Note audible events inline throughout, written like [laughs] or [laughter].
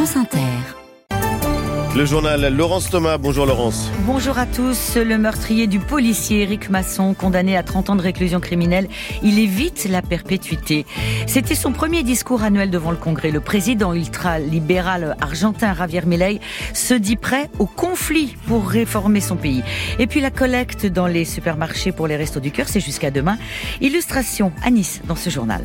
France Inter. Le journal Laurence Thomas. Bonjour Laurence. Bonjour à tous. Le meurtrier du policier Eric Masson, condamné à 30 ans de réclusion criminelle, il évite la perpétuité. C'était son premier discours annuel devant le Congrès. Le président ultra-libéral argentin Javier Milei se dit prêt au conflit pour réformer son pays. Et puis la collecte dans les supermarchés pour les restos du cœur, c'est jusqu'à demain. Illustration à Nice dans ce journal.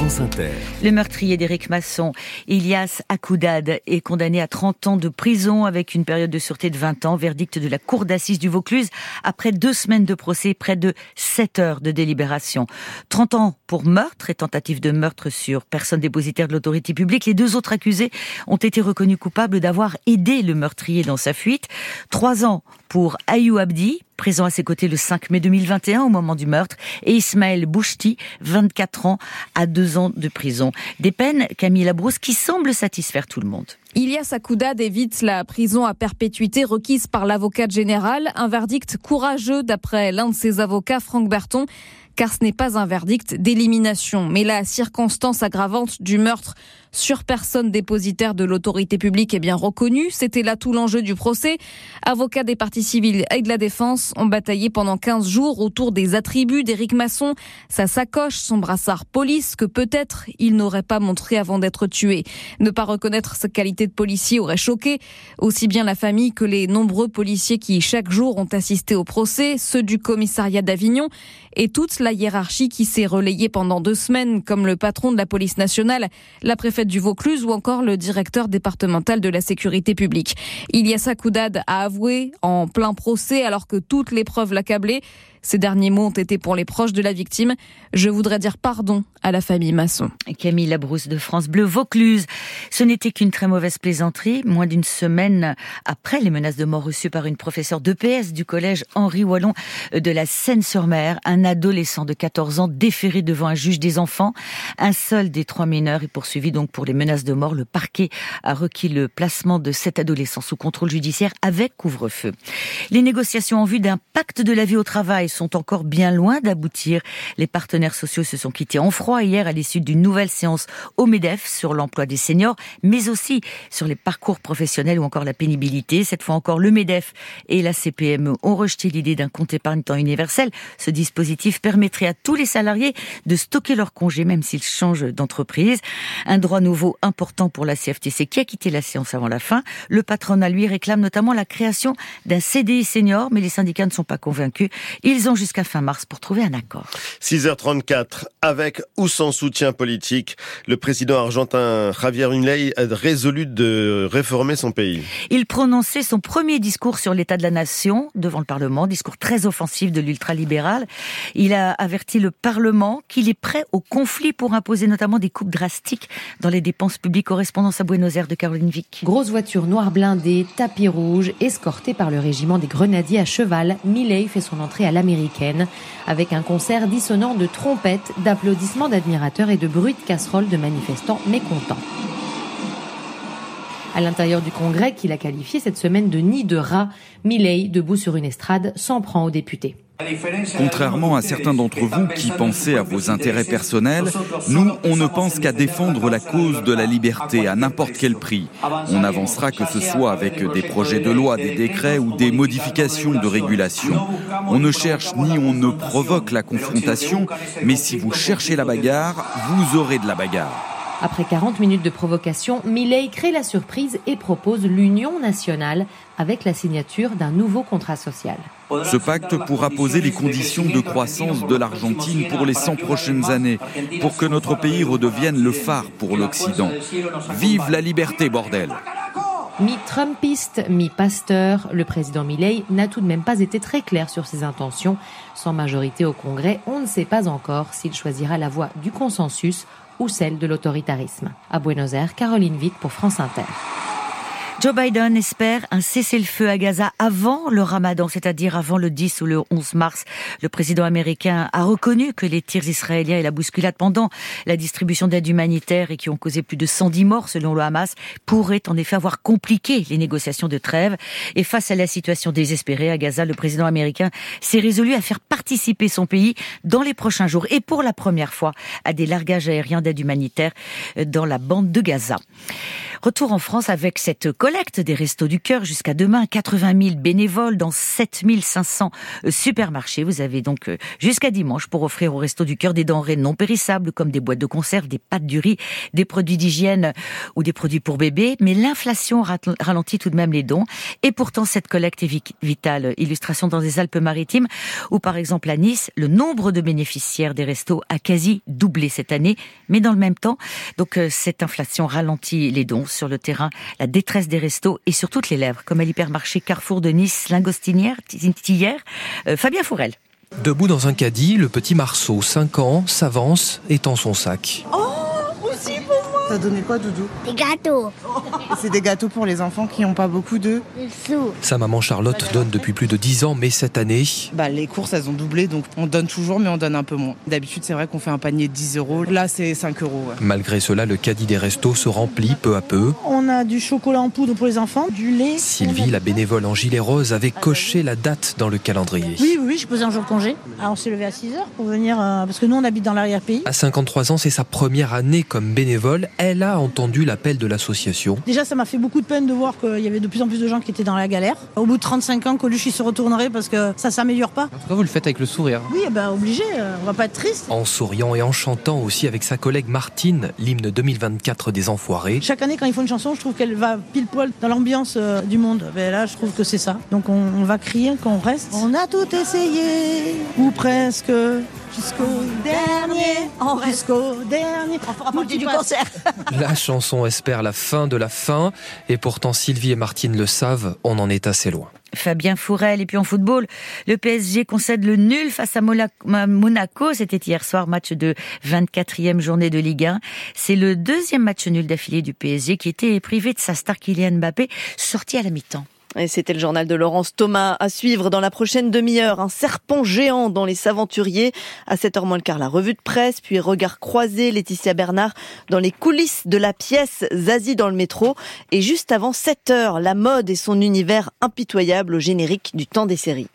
Le meurtrier d'Éric Masson, Elias Akoudad, est condamné à 30 ans de prison avec une période de sûreté de 20 ans, verdict de la cour d'assises du Vaucluse, après deux semaines de procès, près de 7 heures de délibération. 30 ans pour meurtre et tentative de meurtre sur personne dépositaire de l'autorité publique. Les deux autres accusés ont été reconnus coupables d'avoir aidé le meurtrier dans sa fuite. Trois ans pour Ayou Abdi, présent à ses côtés le 5 mai 2021 au moment du meurtre, et Ismaël Bouchti, 24 ans, à deux ans de prison. Des peines, Camille Labrousse, qui semblent satisfaire tout le monde. Ilias Akoudad évite la prison à perpétuité requise par l'avocat général, un verdict courageux d'après l'un de ses avocats, Franck Berton car ce n'est pas un verdict d'élimination, mais la circonstance aggravante du meurtre sur personne dépositaire de l'autorité publique est bien reconnue. C'était là tout l'enjeu du procès. Avocats des partis civils et de la défense ont bataillé pendant 15 jours autour des attributs d'Éric Masson, sa sacoche, son brassard police que peut-être il n'aurait pas montré avant d'être tué. Ne pas reconnaître sa qualité de policier aurait choqué aussi bien la famille que les nombreux policiers qui chaque jour ont assisté au procès, ceux du commissariat d'Avignon et toute la hiérarchie qui s'est relayée pendant deux semaines comme le patron de la police nationale, la préfecture du Vaucluse ou encore le directeur départemental de la sécurité publique. Ilias Akoudad a avoué en plein procès alors que toutes les preuves l'accablaient. Ces derniers mots ont été pour les proches de la victime. Je voudrais dire pardon à la famille Masson. Camille Labrousse de France Bleu Vaucluse. Ce n'était qu'une très mauvaise plaisanterie. Moins d'une semaine après les menaces de mort reçues par une professeure d'EPS du collège Henri Wallon de la Seine-sur-Mer, un adolescent de 14 ans déféré devant un juge des enfants. Un seul des trois mineurs est poursuivi donc pour les menaces de mort. Le parquet a requis le placement de cet adolescent sous contrôle judiciaire avec couvre-feu. Les négociations en vue d'un pacte de la vie au travail sont encore bien loin d'aboutir. Les partenaires sociaux se sont quittés en froid hier à l'issue d'une nouvelle séance au MEDEF sur l'emploi des seniors, mais aussi sur les parcours professionnels ou encore la pénibilité. Cette fois encore, le MEDEF et la CPME ont rejeté l'idée d'un compte épargne temps universel. Ce dispositif permettrait à tous les salariés de stocker leurs congés même s'ils changent d'entreprise. Un droit nouveau important pour la CFTC qui a quitté la séance avant la fin. Le patronat, lui, réclame notamment la création d'un CDI senior, mais les syndicats ne sont pas convaincus. Ont jusqu'à fin mars pour trouver un accord. 6h34, avec ou sans soutien politique, le président argentin Javier Milei a résolu de réformer son pays. Il prononçait son premier discours sur l'état de la nation devant le Parlement, discours très offensif de l'ultralibéral. Il a averti le Parlement qu'il est prêt au conflit pour imposer notamment des coupes drastiques dans les dépenses publiques. Correspondance à Buenos Aires de Caroline Vic. Grosse voiture noire blindée, tapis rouge, escorté par le régiment des grenadiers à cheval, Milei fait son entrée à l'Amérique avec un concert dissonant de trompettes, d'applaudissements d'admirateurs et de bruits de casseroles de manifestants mécontents. À l'intérieur du Congrès, qu'il a qualifié cette semaine de nid de rats, Milley, debout sur une estrade, s'en prend aux députés. Contrairement à certains d'entre vous qui pensaient à vos intérêts personnels, nous, on ne pense qu'à défendre la cause de la liberté à n'importe quel prix. On avancera que ce soit avec des projets de loi, des décrets ou des modifications de régulation. On ne cherche ni on ne provoque la confrontation, mais si vous cherchez la bagarre, vous aurez de la bagarre. Après 40 minutes de provocation, Milley crée la surprise et propose l'union nationale avec la signature d'un nouveau contrat social. Ce pacte pourra poser les conditions de croissance de l'Argentine pour les 100 prochaines années, pour que notre pays redevienne le phare pour l'Occident. Vive la liberté, bordel Mi-trumpiste, mi-pasteur, le président Milley n'a tout de même pas été très clair sur ses intentions. Sans majorité au Congrès, on ne sait pas encore s'il choisira la voie du consensus ou celle de l'autoritarisme. À Buenos Aires, Caroline Vic pour France Inter. Joe Biden espère un cessez-le-feu à Gaza avant le ramadan, c'est-à-dire avant le 10 ou le 11 mars. Le président américain a reconnu que les tirs israéliens et la bousculade pendant la distribution d'aide humanitaire et qui ont causé plus de 110 morts selon le Hamas pourraient en effet avoir compliqué les négociations de trêve. Et face à la situation désespérée à Gaza, le président américain s'est résolu à faire participer son pays dans les prochains jours et pour la première fois à des largages aériens d'aide humanitaire dans la bande de Gaza. Retour en France avec cette collecte des Restos du Cœur jusqu'à demain. 80 000 bénévoles dans 7 500 euh, supermarchés. Vous avez donc euh, jusqu'à dimanche pour offrir aux Restos du Cœur des denrées non périssables comme des boîtes de conserve, des pâtes du riz, des produits d'hygiène ou des produits pour bébés. Mais l'inflation ralentit tout de même les dons. Et pourtant, cette collecte est vitale. Illustration dans les Alpes-Maritimes où, par exemple, à Nice, le nombre de bénéficiaires des restos a quasi doublé cette année. Mais dans le même temps, donc, euh, cette inflation ralentit les dons sur le terrain, la détresse des restos et sur toutes les lèvres, comme à l'hypermarché Carrefour de Nice, Lingostinière, hier, euh, Fabien Fourel. Debout dans un caddie, le petit Marceau, 5 ans, s'avance et tend son sac. Oh T'as donné quoi, Doudou Des gâteaux. C'est des gâteaux pour les enfants qui n'ont pas beaucoup d'œufs. sous. Sa maman Charlotte donne depuis plus de 10 ans, mais cette année... Bah, les courses, elles ont doublé, donc on donne toujours, mais on donne un peu moins. D'habitude, c'est vrai qu'on fait un panier de 10 euros. Là, c'est 5 euros. Malgré cela, le caddie des restos se remplit peu à peu. On a du chocolat en poudre pour les enfants, du lait. Sylvie, la bénévole en gilet rose, avait coché la date dans le calendrier. Oui, oui, oui, je posais un jour de congé. Alors, on s'est levé à 6 heures pour venir, euh, parce que nous, on habite dans l'arrière-pays. À 53 ans, c'est sa première année comme bénévole. Elle a entendu l'appel de l'association. Déjà, ça m'a fait beaucoup de peine de voir qu'il y avait de plus en plus de gens qui étaient dans la galère. Au bout de 35 ans, Coluche il se retournerait parce que ça s'améliore pas. En tout cas, vous le faites avec le sourire. Oui, ben obligé, euh, on va pas être triste. En souriant et en chantant aussi avec sa collègue Martine, l'hymne 2024 des Enfoirés. Chaque année, quand ils font une chanson, je trouve qu'elle va pile poil dans l'ambiance euh, du monde. Ben là, je trouve que c'est ça. Donc on, on va crier qu'on reste. On a tout essayé, ou presque. Jusqu'au dernier, on reste jusqu'au dernier. On fera partie du concert. [laughs] La chanson espère la fin de la fin, et pourtant Sylvie et Martine le savent, on en est assez loin. Fabien Fourel. Et puis en football, le PSG concède le nul face à Monaco. C'était hier soir, match de 24e journée de Ligue 1. C'est le deuxième match nul d'affilée du PSG qui était privé de sa star Kylian Mbappé, sorti à la mi-temps. Et c'était le journal de Laurence Thomas à suivre dans la prochaine demi-heure. Un serpent géant dans les Saventuriers. À 7h moins le quart, la revue de presse, puis regard croisé, Laetitia Bernard dans les coulisses de la pièce Zazie dans le métro. Et juste avant 7h, la mode et son univers impitoyable au générique du temps des séries.